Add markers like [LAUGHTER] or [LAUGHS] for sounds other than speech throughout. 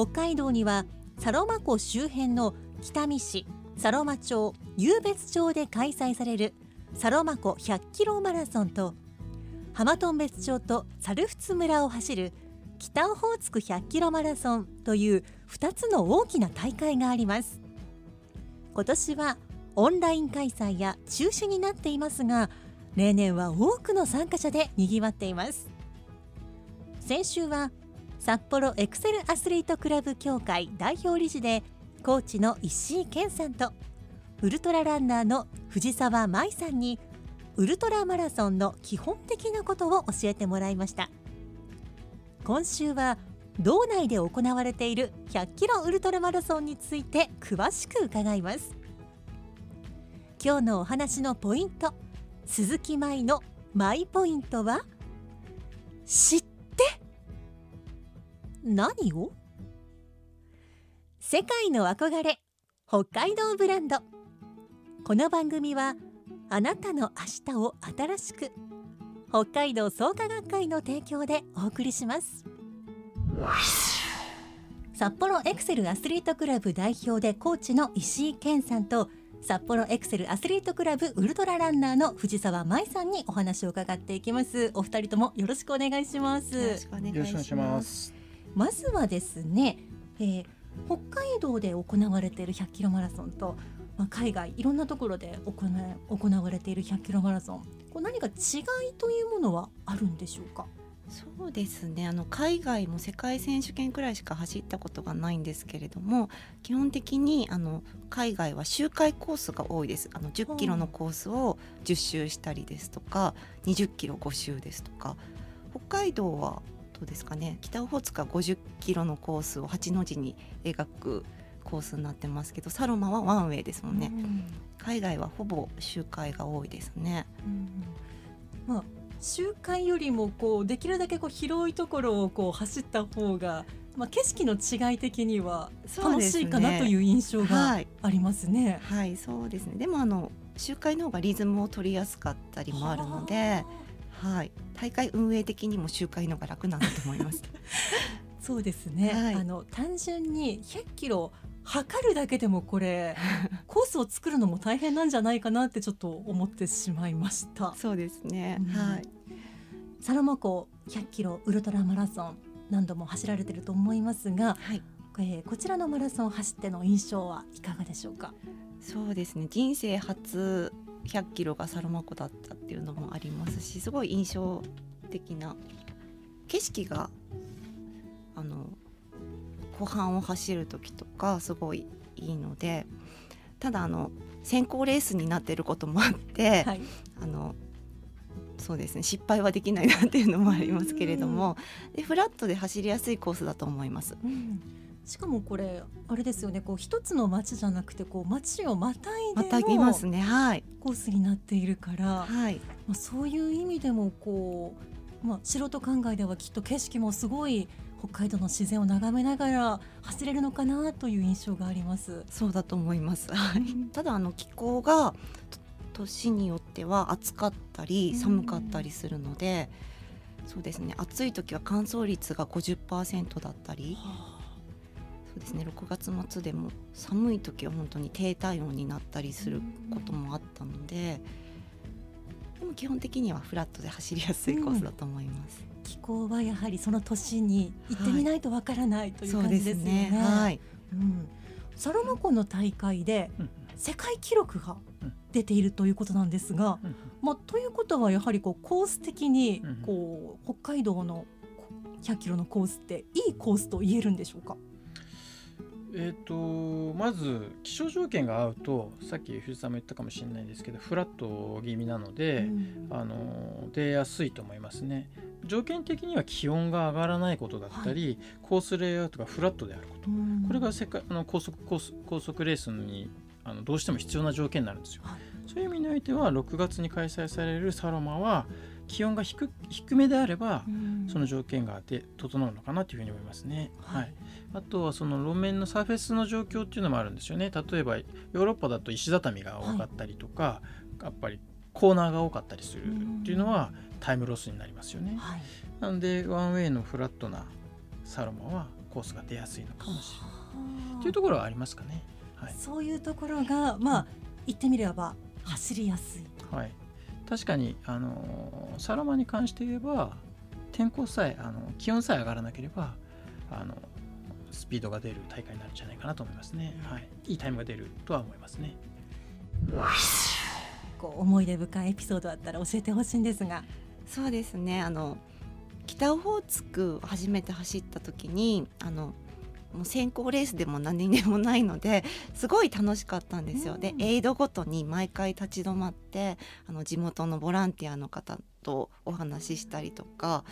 北海道にはサロマ湖周辺の北見市サロマ町湧別町で開催されるサロマ湖100キロマラソンと浜頓別町と猿払村を走る北オホーツク100キロマラソンという2つの大きな大会があります。今年はオンライン開催や中止になっていますが例年は多くの参加者でにぎわっています。先週は札幌エクセルアスリートクラブ協会代表理事でコーチの石井健さんとウルトラランナーの藤沢舞さんにウルトラマラソンの基本的なことを教えてもらいました。今週は道内で行われている100キロウルトラマラソンについて詳しく伺います。今日のお話のポイント鈴木舞のマイポイントは知っ何を？世界の憧れ北海道ブランドこの番組はあなたの明日を新しく北海道創価学会の提供でお送りします札幌エクセルアスリートクラブ代表でコーチの石井健さんと札幌エクセルアスリートクラブウルトラランナーの藤沢舞さんにお話を伺っていきますお二人ともよろしくお願いしますよろしくお願いしま。す。まずはですね、えー北海道で行われている100キロマラソンと、まあ、海外いろんなところで行行われている100キロマラソンこう何か違いというものはあるんでしょうか？そうですね。あの海外も世界選手権くらいしか走ったことがないんですけれども、基本的にあの海外は周回コースが多いです。あの10キロのコースを10周したりですとか、20キロ5周ですとか、北海道はどうですかね。北オホーツクは50キロのコースを8の字に描くコースになってますけど、サロマはワンウェイですもんね。うん海外はほぼ周回が多いですね。うんまあ周回よりもこうできるだけこう広いところをこう走った方が、まあ、景色の違い的には楽しいかなという印象がはい。ありますね。はいそうですねでもあの周回の方がリズムを取りやすかったりもあるので、はい、大会運営的にも周回の方が楽なんだと思います。[LAUGHS] そうですね、はい。あの単純に100キロ測るだけでもこれコースを作るのも大変なんじゃないかなってちょっと思ってしまいました。そうですね、うん。はい。サロマ湖100キロウルトラマラソン何度も走られてると思いますが、はい。えーこちらのマラソンを走っての印象はいかがでしょうか？そうですね。人生初100キロがサロマ湖だったっていうのもありますしすごい印象的な景色があの湖畔を走る時とかすごいいいのでただあの先行レースになってることもあって、はい。あのそうですね失敗はできないなっていうのもありますけれどもでフラットで走りやすいコースだと思います。うんしかもこれあれですよね。こう一つの町じゃなくてこう町をまたいまたぎますね。はい、コースになっているから、はい、まあ、そういう意味でもこう、まあ、素人考えではきっと景色もすごい北海道の自然を眺めながら走れるのかなという印象があります。そうだと思います。はい。ただあの気候がと年によっては暑かったりうん。寒かったりするので、そうですね。暑い時は乾燥率が50%だったりそうですね6月末でも寒い時は本当に低体温になったりすることもあったので、でも基本的にはフラットで走りやすいコースだと思います。気候はやはりその年に行ってみないとわからないという感じですよね。はい。うん、サロマ湖の大会でうん世界記録が出ているということなんですが、うんまあ、ということはやはりこうコース的にうんこう北海道の100キロのコースっていいコースと言えるんでしょうか？えー、とまず気象条件が合うとさっき藤井さんも言ったかもしれないですけどフラット気味なので、うん。あの出やすいと思いますね。条件的には気温が上がらないことだったり、コースレイアウトがフラットであること。うん。これが世界あの高速コース高速レースにあのどうしても必要な条件になるんですよ、はい。そういう意味においては6月に開催されるサロマは気温が低低めであれば、うんその条件がで整うのかなというふうに思いますね。ははいい、あとはその路面のサーフェスの状況っていうのもあるんですよね。例えばヨーロッパだと石畳が多かったりとか、やっぱりコーナーが多かったりするっていうのはタイムロスになりますよね。はいなのでワンウェイのフラットなサロマはコースが出やすいのかもしれないっていうところはありますかね。はいそういうところがまあ言ってみれば走りやすい。はい、確かにあのサロマに関して言えば天候さえあの気温さえ上がらなければあのスピードが出る大会になるんじゃないかなと思いますね。はい、いいタイムが出るとは思いますね。こう思い出深いエピソードあったら教えてほしいんですが。そうですね。あの北オホーツクを初めて走った時にあのもう先行レースでも何でもないので [LAUGHS] すごい楽しかったんですよ。でうんエイドごとに毎回立ち止まってあの地元のボランティアの方とお話ししたりとか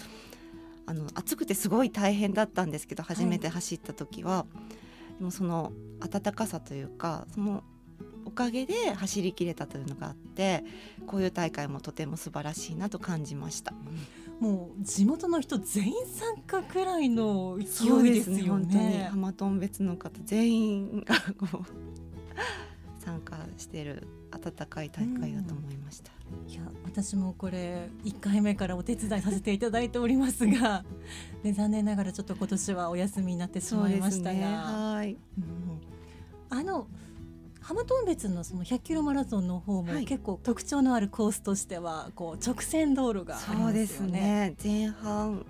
あの暑くてすごい大変だったんですけど初めて走った時は、でもその暖かさというかそのおかげで走りきれたというのがあってこういう大会もとても素晴らしいなと感じました。もう地元の人全員参加くらいの勢いですよ本当にね。浜トン別の方全員がこう参加してる温かい大会だと思いました。いや私もこれ1回目からお手伝いさせていただいておりますが、[LAUGHS] ね、残念ながらちょっと今年はお休みになってしまいましたが、はい。うんあの浜頓別のその100キロマラソンの方もはい結構特徴のあるコースとしてはこう直線道路がありまそうですすよね。ね。前半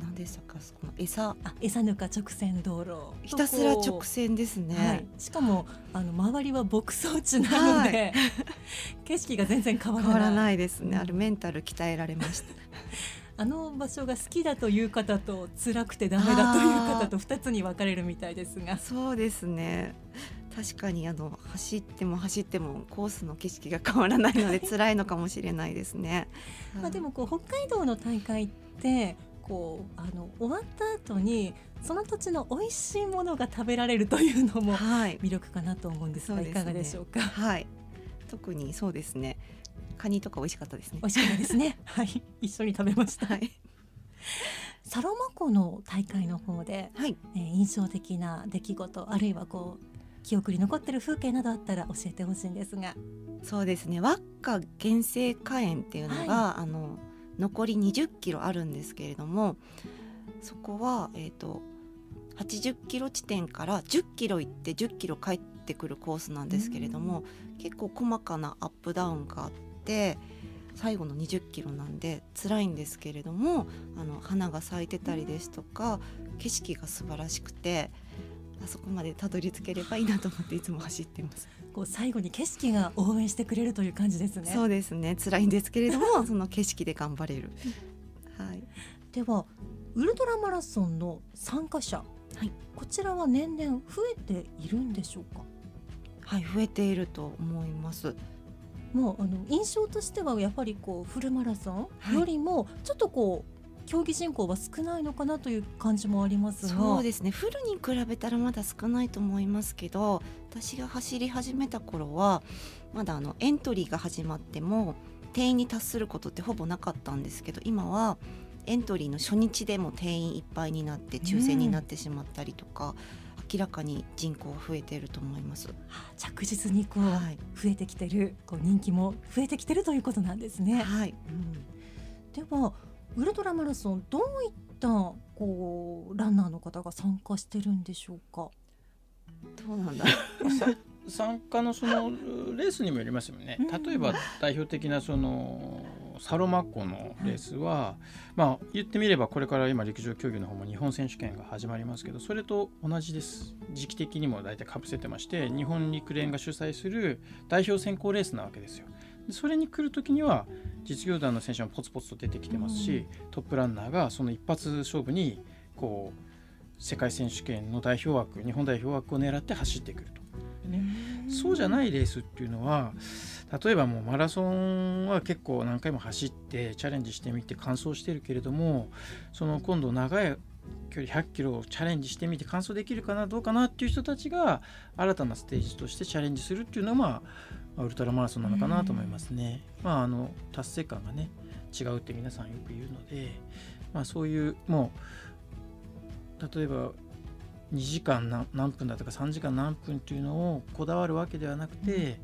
何でしたか？そこの餌あ餌ぬか直線道路ひたすら直線ですね。はい、しかもあの周りは牧草地なので、[LAUGHS] 景色が全然変わらない変わらないですね。うんあれメンタル鍛えられました。[LAUGHS] あの場所が好きだという方と辛くてダメだという方と2つに分かれるみたいですがそうですね。確かにあの走っても走ってもコースの景色が変わらないので [LAUGHS] 辛いのかもしれないですね。[LAUGHS] まあでもこう北海道の大会ってこうあの終わった後にその土地の美味しいものが食べられるというのもはい。魅力かなと思うんですがそうですねいかがでしょうか？はい。特にそうですね。カニとか美味しかったですね美。味しかったですね [LAUGHS] はい一緒に食べました、はい。サロマ湖の大会の方で、はい。えー印象的な出来事あるいはこう記憶に残ってる風景などあったら教えてほしいんですがそうですね。輪っか原生花園っていうのが、あの残り20キロあるんですけれども、そこはえっ、と80キロ地点から10キロ行って10キロ帰ってくるコースなんですけれども、結構細かなアップダウンがあって。最後の20キロなんで辛いんですけれどもあの花が咲いてたりですとか景色が素晴らしくてあそこまでたどり着ければいいなと思っていつも走っています。こう最後に景色が応援してくれるという感じですね。そうですね。辛いんですけれども [LAUGHS] その景色で頑張れる。はい。ではウルトラマラソンの参加者、はい。こちらは年々増えているんでしょうか？はい増えていると思います。もうあの印象としてはやっぱりこうフルマラソンよりもちょっとこう競技人口は少ないのかなという感じもありますが。そうですね。フルに比べたらまだ少ないと思いますけど私が走り始めた頃はまだあのエントリーが始まっても定員に達することってほぼなかったんですけど今はエントリーの初日でも定員いっぱいになって抽選になってしまったりとか、明らかに人口が増えていると思います。はあ着実にこうはい、増えてきてるこう人気も増えてきてるということなんですね。はい。うん、ではウルトラマラソンどういったこうランナーの方が参加してるんでしょうか？どうなんださ参加のその [LAUGHS] レースにもよりますよね。うん。例えば代表的なそのサロマ湖のレースは、まあ言ってみればこれから今陸上競技の方も日本選手権が始まりますけどそれと同じです。時期的にも大体かぶせてまして日本陸連が主催する代表選考レースなわけですよ。でそれに来る時には実業団の選手もポツポツと出てきてますし、トップランナーがその一発勝負にこう世界選手権の代表枠日本代表枠を狙って走ってくると。ね、そうじゃないレースっていうのは例えばもうマラソンは結構何回も走ってチャレンジしてみて完走してるけれどもその今度長い距離100キロをチャレンジしてみて完走できるかなどうかなっていう人たちが新たなステージとしてチャレンジするっていうのはまあウルトラマラソンなのかなと思いますね。まああの達成感がね違うって皆さんよく言うので、まあ、そういうもう例えば2時間何分だとか3時間何分っていうのをこだわるわけではなくて、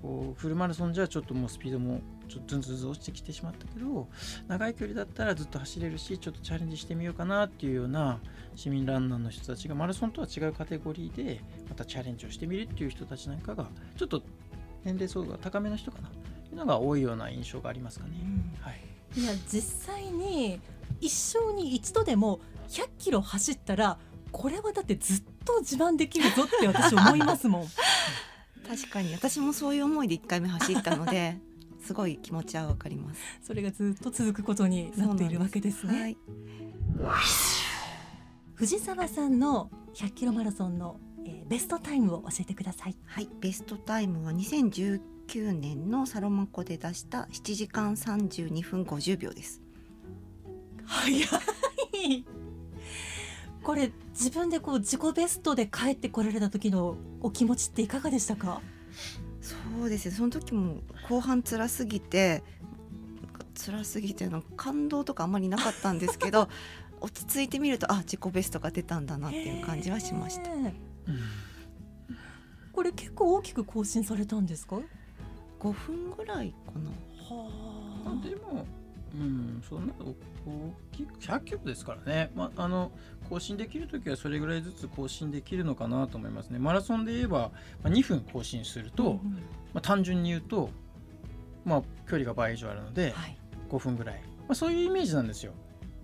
こうフルマラソンじゃちょっともうスピードもちょっとずんずんずん落ちてきてしまったけど長い距離だったらずっと走れるしちょっとチャレンジしてみようかなっていうような市民ランナーの人たちがマラソンとは違うカテゴリーでまたチャレンジをしてみるっていう人たちなんかがちょっと年齢層が高めの人かなというのが多いような印象がありますかね。はいいや実際に一生に一度でも100キロ走ったらこれはだってずっと自慢できるぞって私思いますもん。[LAUGHS] 確かに私もそういう思いで1回目走ったので [LAUGHS] すごい気持ちはわかります。それがずっと続くことになっているわけですね。はい、藤沢さんの100キロマラソンの、えーベストタイムを教えてください。はい、ベストタイムは2019年のサロマ湖で出した7時間32分50秒です。早い。これ自分でこう自己ベストで帰ってこられた時のお気持ちっていかがでしたか？そうですねその時も後半辛すぎて辛すぎての感動とかあんまりなかったんですけど [LAUGHS] 落ち着いてみるとあ自己ベストが出たんだなっていう感じはしましたこれ結構大きく更新されたんですか？5分ぐらいかなはでも、うん、そんな大きく100キロですからね、まあ、あの更新できるときはそれぐらいずつ更新できるのかなと思いますね。マラソンで言えば、まあ、2分更新すると、まあ、単純に言うと、まあ、距離が倍以上あるのではい。5分ぐらい、まあ、そういうイメージなんですよ。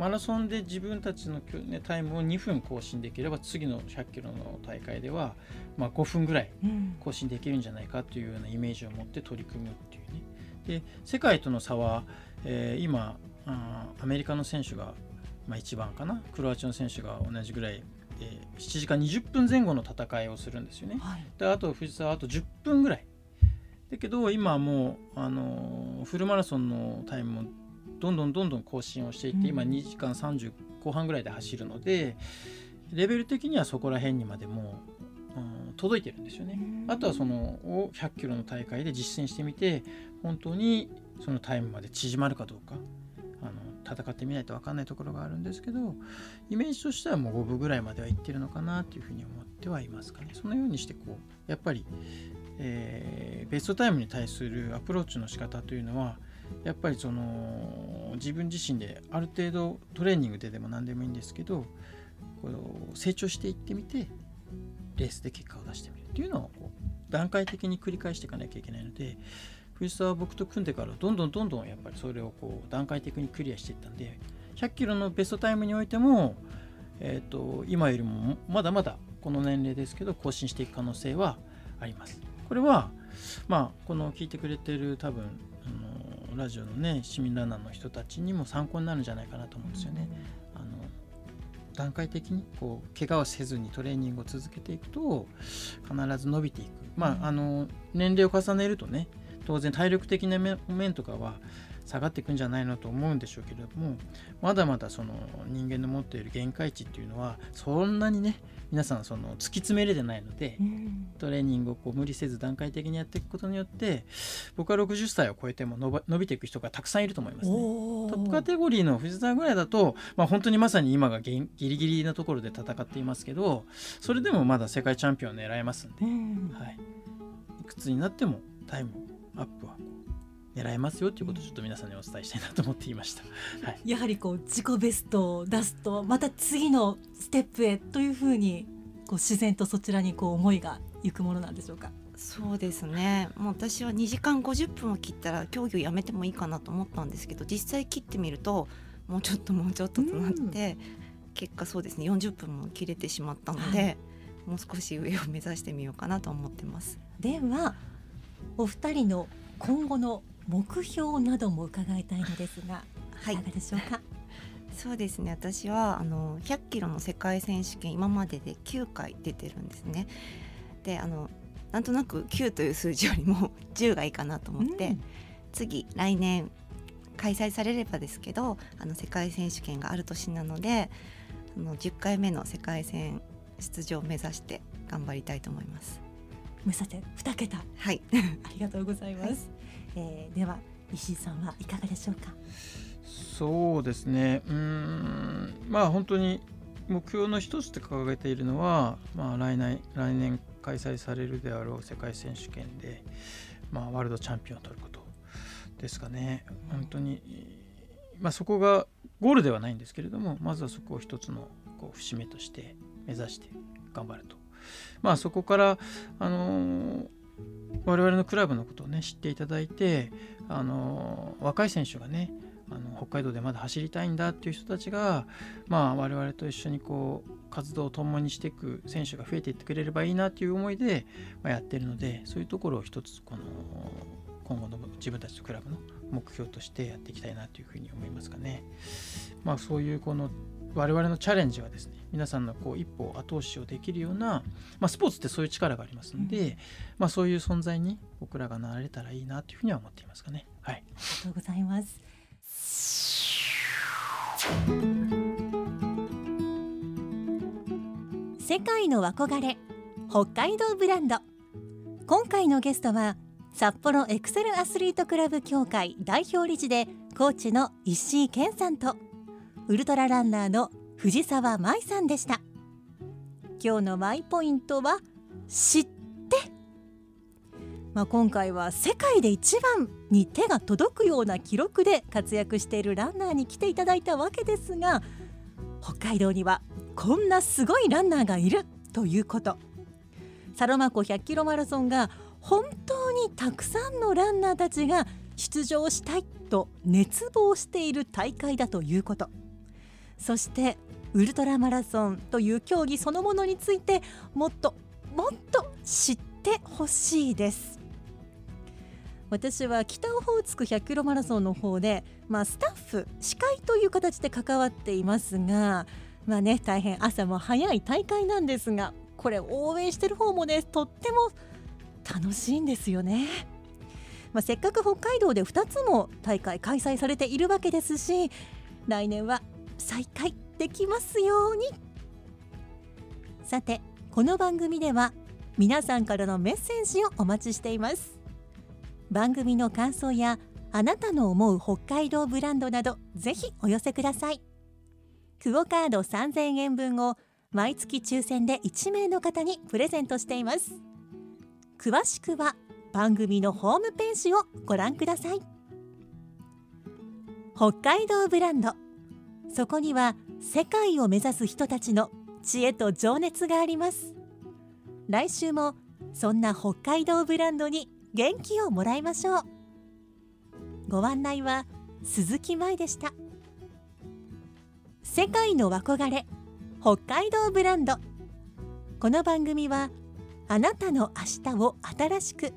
マラソンで自分たちの、ね、タイムを2分更新できれば次の100キロの大会では、まあ、5分ぐらいうん更新できるんじゃないかというようなイメージを持って取り組むっていうね。で世界との差は、えー今あーアメリカの選手が、まあ、一番かなクロアチアの選手が同じぐらい、えー7時間20分前後の戦いをするんですよね。はい。であと藤沢はあと10分ぐらい。だけど今はもう、あのーフルマラソンのタイムもどんどんどんどん更新をしていって、うん。今2時間30後半ぐらいで走るのでレベル的にはそこら辺にまでもう、うん届いてるんですよね。あとはそのを100キロの大会で実践してみて本当にそのタイムまで縮まるかどうかあの戦ってみないと分かんないところがあるんですけどイメージとしてはもう5分ぐらいまではいってるのかなというふうに思ってはいますかね。そのようにしてこうやっぱり、えーベストタイムに対するアプローチの仕方というのはやっぱりその自分自身である程度トレーニングででも何でもいいんですけどこう成長していってみてレースで結果を出してみるっていうのをこう段階的に繰り返していかなきゃいけないので藤沢は僕と組んでからどんどんどんどんやっぱりそれをこう段階的にクリアしていったんで100キロのベストタイムにおいても、えー、と今よりもまだまだこの年齢ですけど更新していく可能性はあります。これはまあこの聞いてくれてる多分ラジオのね市民ランナーの人たちにも参考になるんじゃないかなと思うんですよね。あの段階的にこう怪我をせずにトレーニングを続けていくと必ず伸びていくまああの年齢を重ねるとね当然体力的な面面とかは下がっていくんじゃないのと思うんでしょうけれどもまだまだその人間の持っている限界値っていうのはそんなにね皆さんその突き詰めれてないのでうん。トレーニングをこう無理せず段階的にやっていくことによって僕は60歳を超えても伸びていく人がたくさんいると思いますね。おトップカテゴリーの藤沢ぐらいだと、まあ、本当にまさに今がギギリギリなところで戦っていますけどそれでもまだ世界チャンピオンを狙えますんで、うん。はい、いくつになってもタイムアップは狙えますよということをちょっと皆さんにお伝えしたいなと思っていました。[LAUGHS] はい、やはりこう自己ベストを出すとまた次のステップへというふうにこう自然とそちらにこう思いがいくものなんでしょうか？そうですねもう私は2時間50分を切ったら競技をやめてもいいかなと思ったんですけど実際切ってみるともうちょっともうちょっととなって、結果そうですね40分も切れてしまったので、もう少し上を目指してみようかなと思ってます。ではお二人の今後の目標なども伺いたいのですが、、はい。いかがでしょうか？[LAUGHS] そうですね。私はあの100キロの世界選手権今までで9回出てるんですね。であのなんとなく9という数字よりも [LAUGHS] 10がいいかなと思って、うん。次来年開催されればですけどあの世界選手権がある年なのであの10回目の世界戦出場を目指して頑張りたいと思います。目指せ。二桁。はい、[LAUGHS] ありがとうございます、えーでは石井さんはいかがでしょうか？そうですね。うん。まあ本当に目標の一つと掲げているのは、まあ、来年来年開催されるであろう世界選手権で、まあ、ワールドチャンピオンを取ることですかね。本当に、まあ、そこがゴールではないんですけれどもまずはそこを一つのこう節目として目指して頑張ると。まあそこからあのー我々のクラブのことをね知っていただいてあの若い選手がねあの北海道でまだ走りたいんだっていう人たちが、まあ、我々と一緒にこう活動を共にしていく選手が増えていってくれればいいなっていう思いで、まあ、やってるのでそういうところを一つこの今後の自分たちのクラブの目標としてやっていきたいなというふうに思いますかね。まあ、そういうこの我々のチャレンジがですね皆さんのこう一歩後押しをできるような、まあ、スポーツってそういう力がありますので、まあ、そういう存在に僕らがなれたらいいなというふうには思っていますかね。はい、ありがとうございます。世界の憧れ北海道ブランド。今回のゲストは札幌エクセルアスリートクラブ協会代表理事でコーチの石井健さんとウルトラランナーの藤沢舞さんでした。今日のマイポイントは知って。まあ、今回は世界で一番に手が届くような記録で活躍しているランナーに来ていただいたわけですが北海道にはこんなすごいランナーがいるということ。サロマ湖100キロマラソンが本当にたくさんのランナーたちが出場したいと熱望している大会だということ。そしてウルトラマラソンという競技そのものについてもっともっと知ってほしいです私は北オホーツク100キロマラソンの方で、まあ、スタッフ司会という形で関わっていますが、まあね、大変朝も早い大会なんですがこれ応援してる方もねとっても楽しいんですよね。まあ、せっかく北海道で2つも大会開催されているわけですし来年は再開できますように。さてこの番組では皆さんからのメッセージをお待ちしています。番組の感想やあなたの思う北海道ブランドなどぜひお寄せください。クオカード3000円分を毎月抽選で1名の方にプレゼントしています。詳しくは番組のホームページをご覧ください。北海道ブランドそこには世界を目指す人たちの知恵と情熱があります。来週もそんな北海道ブランドに元気をもらいましょう。ご案内は鈴木舞でした。世界の憧れ北海道ブランド。この番組はあなたの明日を新しく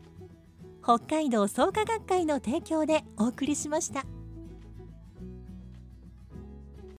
北海道創価学会の提供でお送りしました。